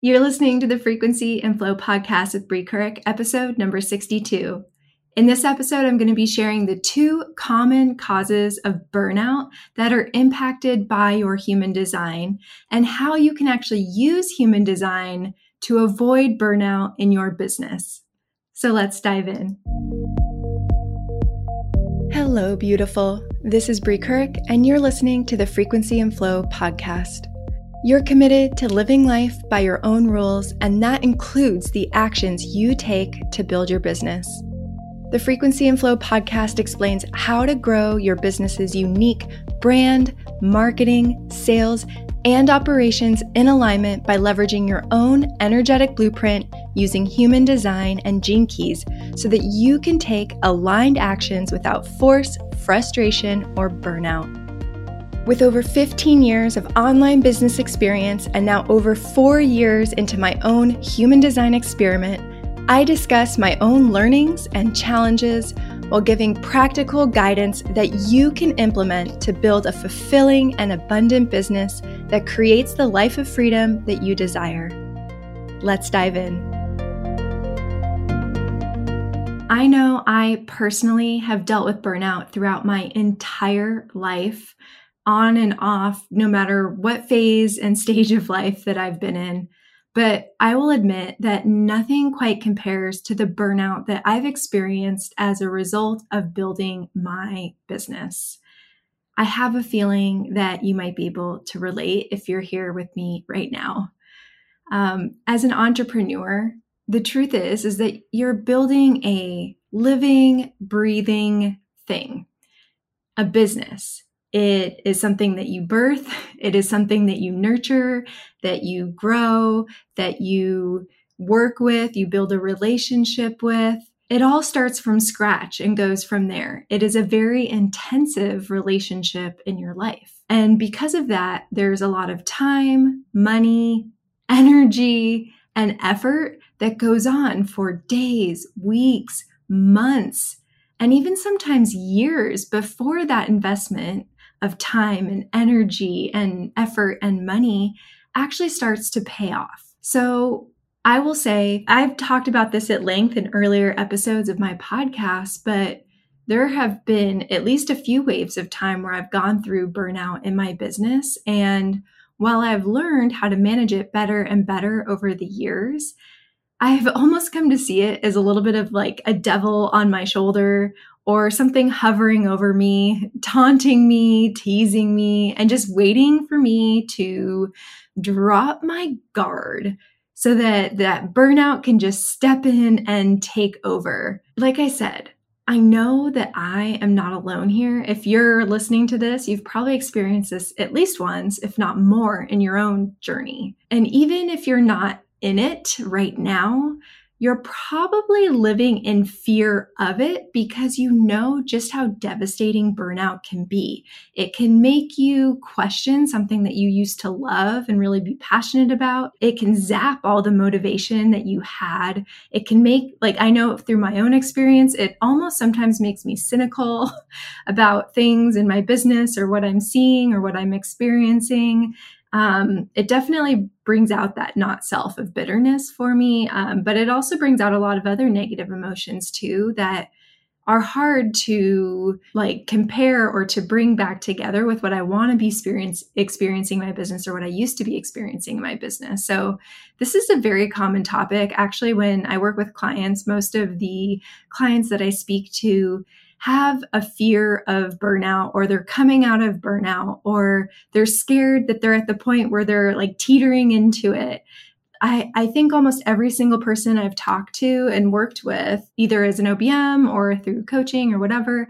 You're listening to the Frequency and Flow podcast with Bree Kuryk, episode number 62. In this episode, I'm going to be sharing the two common causes of burnout that are impacted by your human design and how you can actually use human design to avoid burnout in your business. So let's dive in. Hello, beautiful. This is Bree Kuryk, and you're listening to the Frequency and Flow podcast. You're committed to living life by your own rules, and that includes the actions you take to build your business. The Frequency and Flow podcast explains how to grow your business's unique brand, marketing, sales, and operations in alignment by leveraging your own energetic blueprint using human design and gene keys so that you can take aligned actions without force, frustration, or burnout. With over 15 years of online business experience and now over four years into my own human design experiment, I discuss my own learnings and challenges while giving practical guidance that you can implement to build a fulfilling and abundant business that creates the life of freedom that you desire. Let's dive in. I know I personally have dealt with burnout throughout my entire life on and off, no matter what phase and stage of life that I've been in. But I will admit that nothing quite compares to the burnout that I've experienced as a result of building my business. I have a feeling that you might be able to relate if you're here with me right now. Um, as an entrepreneur, the truth is is that you're building a living, breathing thing, a business. It is something that you birth, it is something that you nurture, that you grow, that you work with, you build a relationship with. It all starts from scratch and goes from there. It is a very intensive relationship in your life. And because of that, there's a lot of time, money, energy, and effort that goes on for days, weeks, months, and even sometimes years before that investment of time and energy and effort and money actually starts to pay off. So, I will say, I've talked about this at length in earlier episodes of my podcast, but there have been at least a few waves of time where I've gone through burnout in my business. And while I've learned how to manage it better and better over the years, I've almost come to see it as a little bit of like a devil on my shoulder or something hovering over me, taunting me, teasing me, and just waiting for me to drop my guard so that that burnout can just step in and take over. Like I said, I know that I am not alone here. If you're listening to this, you've probably experienced this at least once, if not more, in your own journey. And even if you're not in it right now, you're probably living in fear of it because you know just how devastating burnout can be. It can make you question something that you used to love and really be passionate about. It can zap all the motivation that you had. It can make, like, I know through my own experience, it almost sometimes makes me cynical about things in my business or what I'm seeing or what I'm experiencing um, it definitely brings out that not self of bitterness for me, um, but it also brings out a lot of other negative emotions too that are hard to like compare or to bring back together with what I want to be experience, experiencing my business or what I used to be experiencing in my business. So this is a very common topic. Actually, when I work with clients, most of the clients that I speak to have a fear of burnout or they're coming out of burnout or they're scared that they're at the point where they're like teetering into it. I, I think almost every single person I've talked to and worked with, either as an OBM or through coaching or whatever,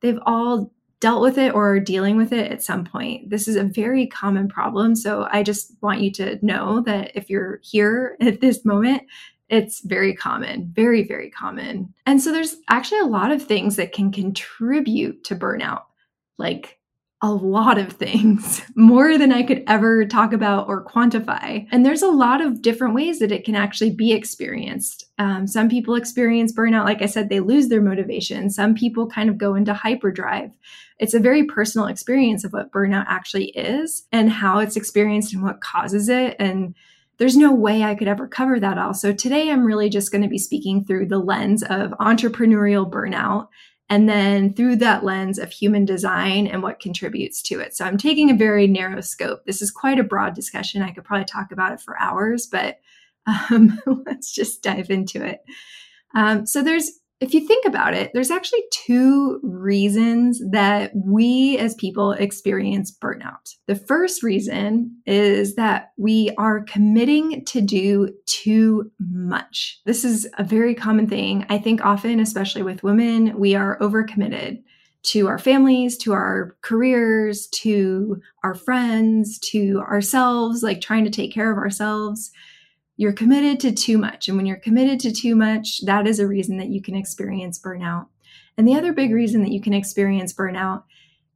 they've all dealt with it or are dealing with it at some point. This is a very common problem. So I just want you to know that if you're here at this moment, it's very common, very, very common. And so there's actually a lot of things that can contribute to burnout, like a lot of things, more than I could ever talk about or quantify. And there's a lot of different ways that it can actually be experienced. Um, some people experience burnout, like I said, they lose their motivation. Some people kind of go into hyperdrive. It's a very personal experience of what burnout actually is and how it's experienced and what causes it. And there's no way I could ever cover that all. So today I'm really just going to be speaking through the lens of entrepreneurial burnout and then through that lens of human design and what contributes to it. So I'm taking a very narrow scope. This is quite a broad discussion. I could probably talk about it for hours, but um, let's just dive into it. Um, so there's if you think about it, there's actually two reasons that we as people experience burnout. The first reason is that we are committing to do too much. This is a very common thing. I think often, especially with women, we are overcommitted to our families, to our careers, to our friends, to ourselves, like trying to take care of ourselves you're committed to too much. And when you're committed to too much, that is a reason that you can experience burnout. And the other big reason that you can experience burnout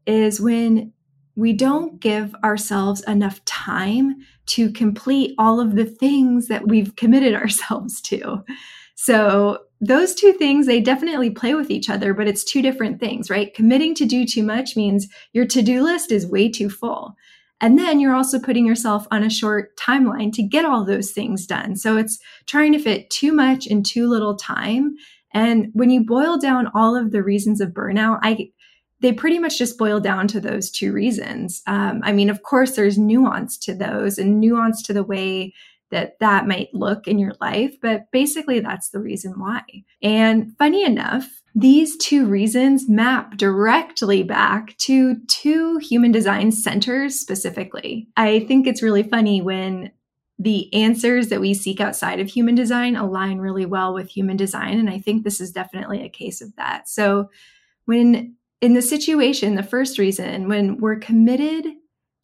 is when we don't give ourselves enough time to complete all of the things that we've committed ourselves to. So, those two things, they definitely play with each other, but it's two different things, right? Committing to do too much means your to do list is way too full. And then you're also putting yourself on a short timeline to get all those things done. So it's trying to fit too much in too little time. And when you boil down all of the reasons of burnout, I they pretty much just boil down to those two reasons. Um, I mean, of course, there's nuance to those and nuance to the way that that might look in your life, but basically that's the reason why. And funny enough, these two reasons map directly back to two human design centers specifically. I think it's really funny when the answers that we seek outside of human design align really well with human design. And I think this is definitely a case of that. So, when in the situation, the first reason, when we're committed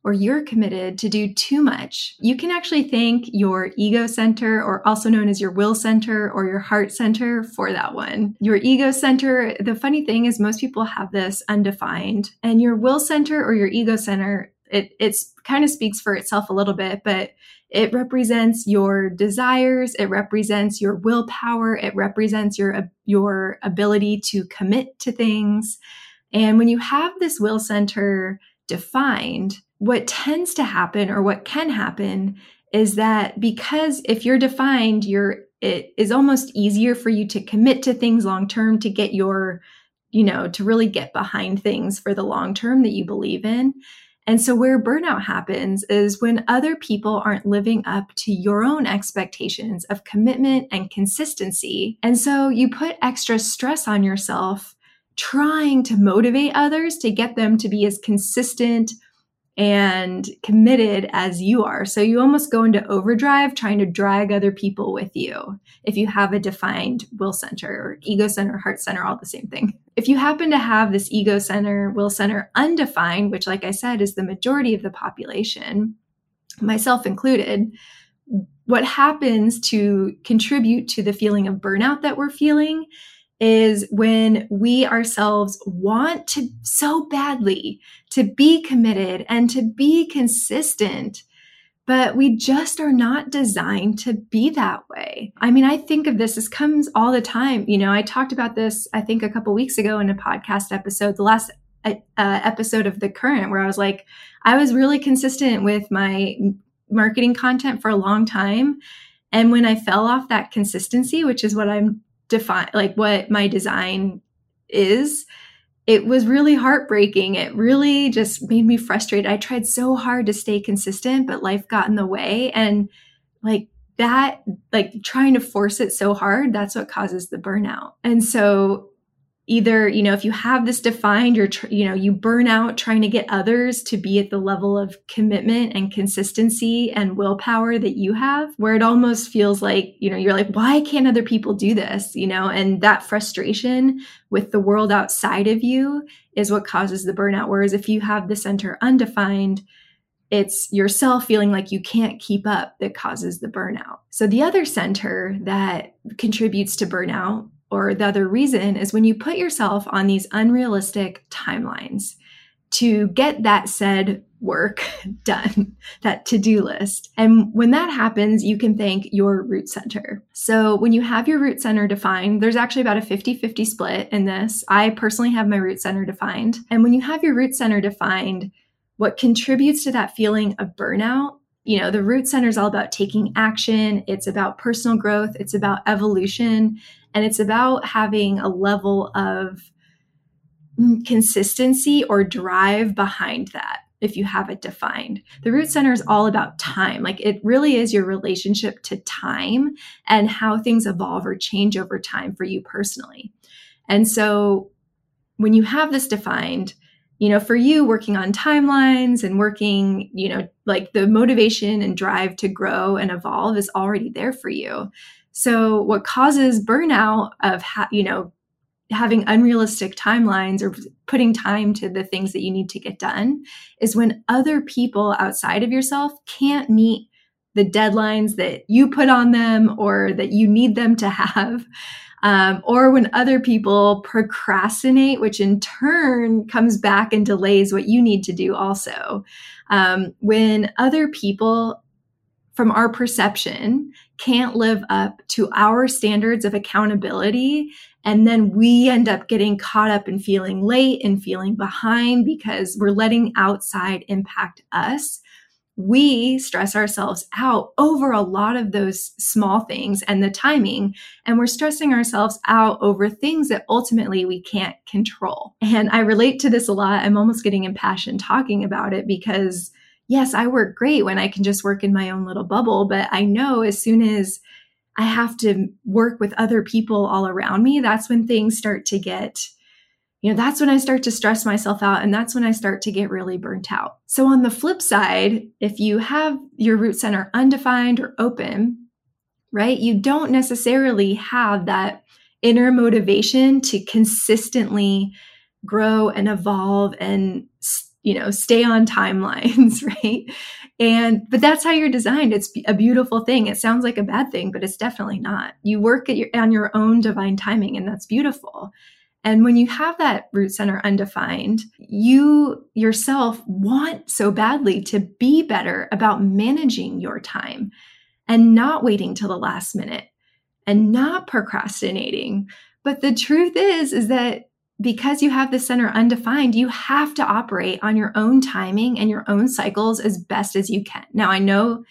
or you're committed to do too much, you can actually thank your ego center, or also known as your will center or your heart center, for that one. Your ego center, the funny thing is, most people have this undefined, and your will center or your ego center, it it's kind of speaks for itself a little bit, but it represents your desires, it represents your willpower, it represents your your ability to commit to things. And when you have this will center defined, what tends to happen or what can happen is that because if you're defined, you're it is almost easier for you to commit to things long term to get your, you know, to really get behind things for the long term that you believe in. And so, where burnout happens is when other people aren't living up to your own expectations of commitment and consistency. And so, you put extra stress on yourself trying to motivate others to get them to be as consistent and committed as you are. So you almost go into overdrive trying to drag other people with you if you have a defined will center or ego center, heart center, all the same thing. If you happen to have this ego center, will center undefined, which, like I said, is the majority of the population, myself included, what happens to contribute to the feeling of burnout that we're feeling is when we ourselves want to so badly to be committed and to be consistent but we just are not designed to be that way. I mean, I think of this, this comes all the time. You know, I talked about this, I think, a couple weeks ago in a podcast episode, the last uh, episode of The Current, where I was like, I was really consistent with my marketing content for a long time. And when I fell off that consistency, which is what I'm define like what my design is it was really heartbreaking. It really just made me frustrated. I tried so hard to stay consistent but life got in the way and like that like trying to force it so hard that's what causes the burnout. And so either you know if you have this defined you're tr- you know you burn out trying to get others to be at the level of commitment and consistency and willpower that you have where it almost feels like you know you're like why can't other people do this you know and that frustration with the world outside of you is what causes the burnout whereas if you have the center undefined it's yourself feeling like you can't keep up that causes the burnout. So, the other center that contributes to burnout or the other reason is when you put yourself on these unrealistic timelines to get that said work done, that to do list. And when that happens, you can thank your root center. So when you have your root center defined, there's actually about a 50 50 split in this. I personally have my root center defined. And when you have your root center defined, what contributes to that feeling of burnout you know, the root center is all about taking action. It's about personal growth. It's about evolution. And it's about having a level of consistency or drive behind that if you have it defined. The root center is all about time. Like it really is your relationship to time and how things evolve or change over time for you personally. And so when you have this defined, you know, for you working on timelines and working, you know, like the motivation and drive to grow and evolve is already there for you. So what causes burnout of, ha- you know, having unrealistic timelines or putting time to the things that you need to get done is when other people outside of yourself can't meet the deadlines that you put on them or that you need them to have um, or when other people procrastinate, which in turn comes back and delays what you need to do also. Um, when other people, from our perception, can't live up to our standards of accountability. And then we end up getting caught up in feeling late and feeling behind because we're letting outside impact us we stress ourselves out over a lot of those small things and the timing. And we're stressing ourselves out over things that ultimately we can't control. And I relate to this a lot. I'm almost getting impassioned talking about it because, yes, I work great when I can just work in my own little bubble. But I know as soon as I have to work with other people all around me, that's when things start to get you know, that's when I start to stress myself out and that's when I start to get really burnt out. So, on the flip side, if you have your root center undefined or open, right, you don't necessarily have that inner motivation to consistently grow and evolve and you know stay on timelines right? And but that's how you're designed. It's a beautiful thing. It sounds like a bad thing but it's definitely not. You work at your, on your own divine timing and that's beautiful. And when you have that root center undefined, you yourself want so badly to be better about managing your time and not waiting till the last minute and not procrastinating. But the truth is, is that because you have the center undefined, you have to operate on your own timing and your own cycles as best as you can. Now, I know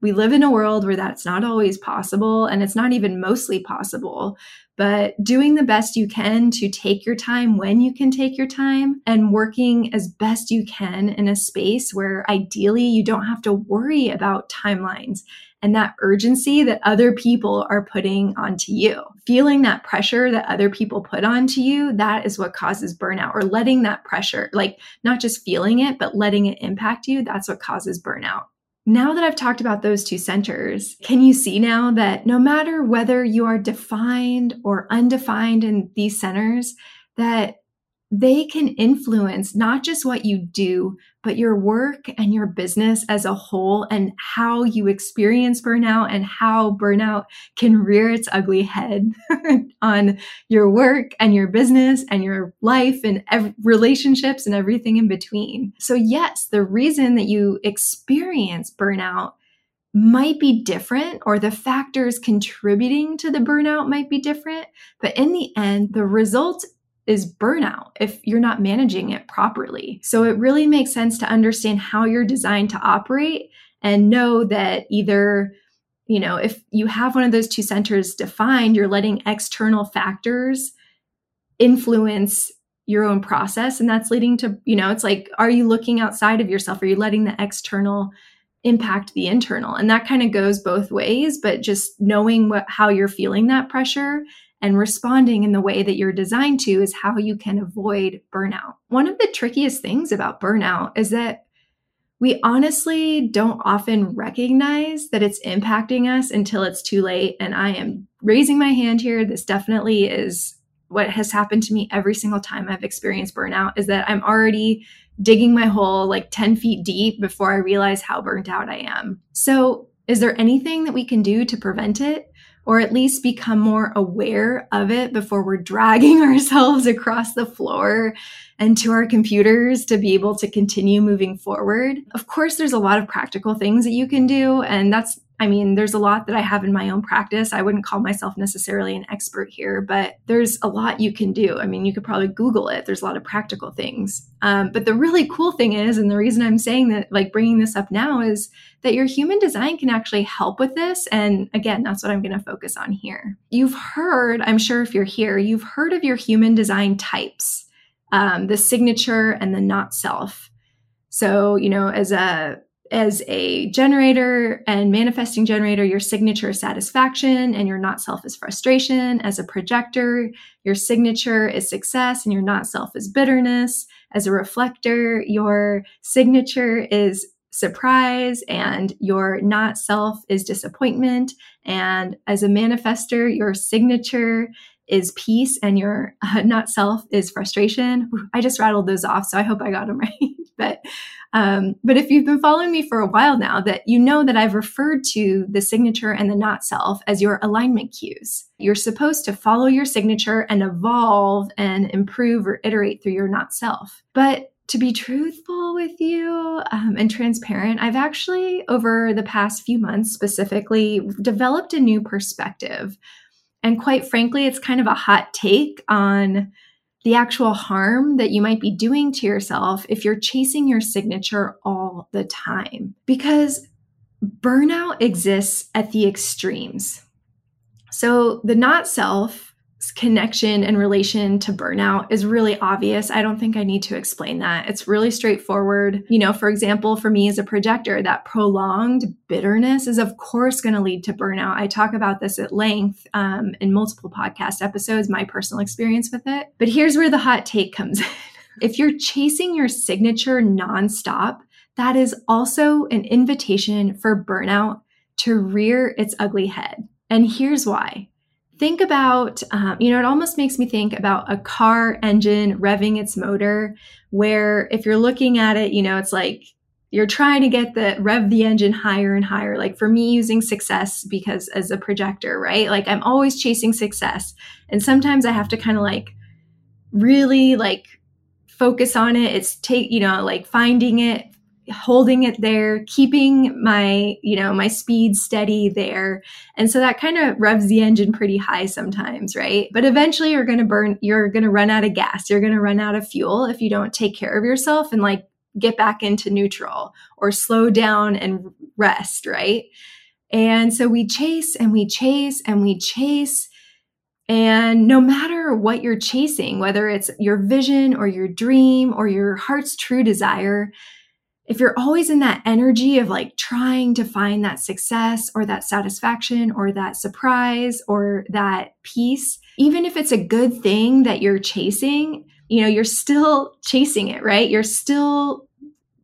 we live in a world where that's not always possible and it's not even mostly possible but doing the best you can to take your time when you can take your time and working as best you can in a space where ideally you don't have to worry about timelines and that urgency that other people are putting onto you. Feeling that pressure that other people put onto you, that is what causes burnout or letting that pressure, like not just feeling it, but letting it impact you, that's what causes burnout. Now that I've talked about those two centers, can you see now that no matter whether you are defined or undefined in these centers, that they can influence not just what you do, but your work and your business as a whole and how you experience burnout and how burnout can rear its ugly head on your work and your business and your life and ev- relationships and everything in between. So, yes, the reason that you experience burnout might be different or the factors contributing to the burnout might be different. But in the end, the result is burnout if you're not managing it properly. So it really makes sense to understand how you're designed to operate and know that either you know, if you have one of those two centers defined, you're letting external factors influence your own process and that's leading to, you know, it's like are you looking outside of yourself? Are you letting the external impact the internal? And that kind of goes both ways, but just knowing what how you're feeling that pressure and responding in the way that you're designed to is how you can avoid burnout. One of the trickiest things about burnout is that we honestly don't often recognize that it's impacting us until it's too late. And I am raising my hand here. This definitely is what has happened to me every single time I've experienced burnout is that I'm already digging my hole like 10 feet deep before I realize how burnt out I am. So, is there anything that we can do to prevent it? Or at least become more aware of it before we're dragging ourselves across the floor and to our computers to be able to continue moving forward. Of course, there's a lot of practical things that you can do, and that's I mean, there's a lot that I have in my own practice. I wouldn't call myself necessarily an expert here, but there's a lot you can do. I mean, you could probably Google it. There's a lot of practical things. Um, but the really cool thing is, and the reason I'm saying that, like bringing this up now, is that your human design can actually help with this. And again, that's what I'm going to focus on here. You've heard, I'm sure if you're here, you've heard of your human design types, um, the signature and the not self. So, you know, as a as a generator and manifesting generator, your signature is satisfaction and your not self is frustration. As a projector, your signature is success and your not self is bitterness. As a reflector, your signature is surprise and your not self is disappointment. And as a manifester, your signature is peace and your uh, not self is frustration. I just rattled those off, so I hope I got them right. but um, but if you've been following me for a while now, that you know that I've referred to the signature and the not self as your alignment cues. You're supposed to follow your signature and evolve and improve or iterate through your not self. But to be truthful with you um, and transparent, I've actually, over the past few months specifically, developed a new perspective. And quite frankly, it's kind of a hot take on the actual harm that you might be doing to yourself if you're chasing your signature all the time. Because burnout exists at the extremes. So the not self connection and relation to burnout is really obvious. I don't think I need to explain that. It's really straightforward. You know, for example, for me as a projector, that prolonged bitterness is, of course, going to lead to burnout. I talk about this at length um, in multiple podcast episodes, my personal experience with it. But here's where the hot take comes in. if you're chasing your signature nonstop, that is also an invitation for burnout to rear its ugly head. And here's why think about, um, you know, it almost makes me think about a car engine revving its motor, where if you're looking at it, you know, it's like you're trying to get the rev the engine higher and higher. Like for me, using success because as a projector, right? Like I'm always chasing success. And sometimes I have to kind of like really like focus on it. It's take, you know, like finding it, holding it there, keeping my, you know, my speed steady there. And so that kind of revs the engine pretty high sometimes, right? But eventually you're going to burn, you're going to run out of gas. You're going to run out of fuel if you don't take care of yourself and like get back into neutral or slow down and rest, right? And so we chase and we chase and we chase. And no matter what you're chasing, whether it's your vision or your dream or your heart's true desire, if you're always in that energy of like trying to find that success or that satisfaction or that surprise or that peace, even if it's a good thing that you're chasing, you know, you're still chasing it, right? You're still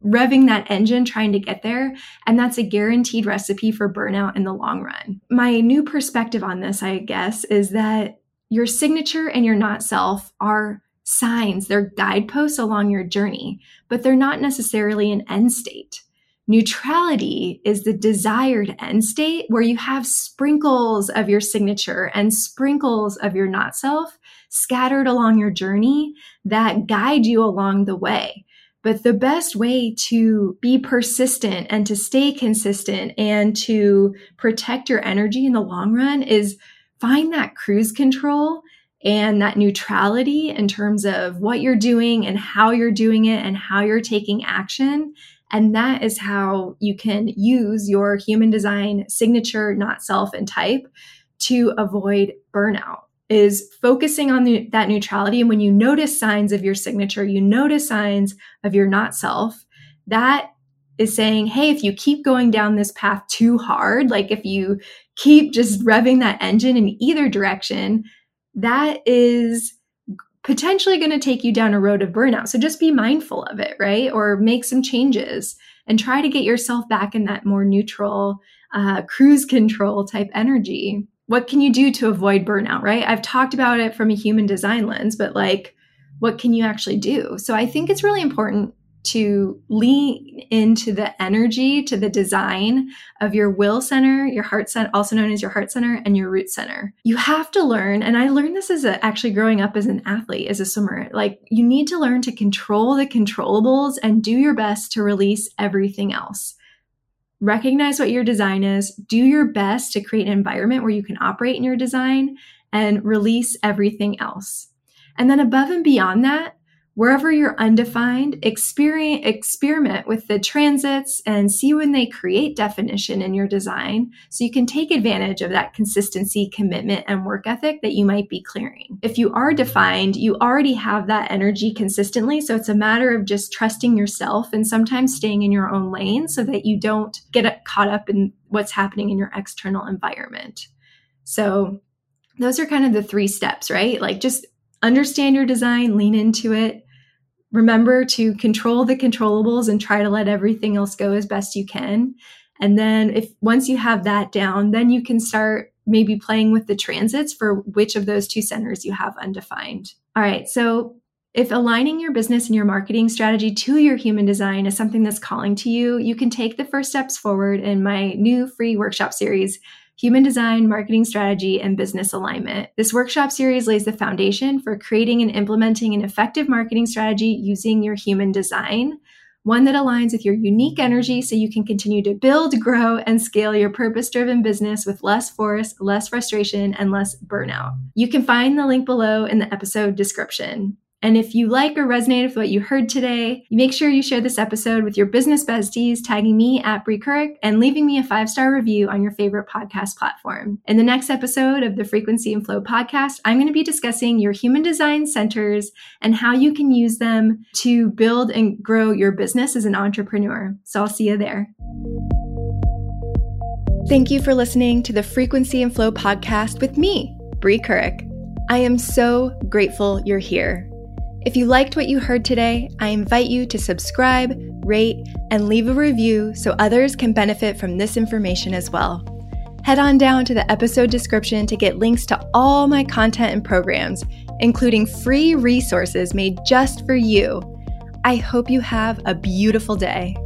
revving that engine trying to get there. And that's a guaranteed recipe for burnout in the long run. My new perspective on this, I guess, is that your signature and your not self are signs, they're guideposts along your journey, but they're not necessarily an end state. Neutrality is the desired end state where you have sprinkles of your signature and sprinkles of your not self scattered along your journey that guide you along the way. But the best way to be persistent and to stay consistent and to protect your energy in the long run is find that cruise control and that neutrality in terms of what you're doing and how you're doing it and how you're taking action. And that is how you can use your human design signature, not self and type to avoid burnout is focusing on the, that neutrality. And when you notice signs of your signature, you notice signs of your not self, that is saying, hey, if you keep going down this path too hard, like if you keep just revving that engine in either direction, that is potentially going to take you down a road of burnout. So just be mindful of it, right? Or make some changes and try to get yourself back in that more neutral, uh, cruise control type energy. What can you do to avoid burnout, right? I've talked about it from a human design lens, but like, what can you actually do? So I think it's really important to lean into the energy, to the design of your will center, your heart center, also known as your heart center, and your root center. You have to learn, and I learned this as a, actually growing up as an athlete, as a swimmer. Like you need to learn to control the controllables and do your best to release everything else. recognize what your design is, do your best to create an environment where you can operate in your design, and release everything else. And then above and beyond that, wherever you're undefined, experiment with the transits and see when they create definition in your design so you can take advantage of that consistency, commitment, and work ethic that you might be clearing. If you are defined, you already have that energy consistently. So it's a matter of just trusting yourself and sometimes staying in your own lane so that you don't get caught up in what's happening in your external environment. So those are kind of the three steps, right? Like just understand your design, lean into it, remember to control the controllables and try to let everything else go as best you can. And then if once you have that down, then you can start maybe playing with the transits for which of those two centers you have undefined. All right. So if aligning your business and your marketing strategy to your human design is something that's calling to you, you can take the first steps forward in my new free workshop series, human design, marketing strategy, and business alignment. This workshop series lays the foundation for creating and implementing an effective marketing strategy using your human design, one that aligns with your unique energy so you can continue to build, grow, and scale your purpose driven business with less force, less frustration, and less burnout. You can find the link below in the episode description. And if you like or resonate with what you heard today, make sure you share this episode with your business besties, tagging me at Bree Kuryk and leaving me a five star review on your favorite podcast platform. In the next episode of the Frequency and Flow podcast, I'm going to be discussing your human design centers and how you can use them to build and grow your business as an entrepreneur. So I'll see you there. Thank you for listening to the Frequency and Flow podcast with me, Bree Kuryk. I am so grateful you're here. If you liked what you heard today, I invite you to subscribe, rate, and leave a review so others can benefit from this information as well. Head on down to the episode description to get links to all my content and programs, including free resources made just for you. I hope you have a beautiful day.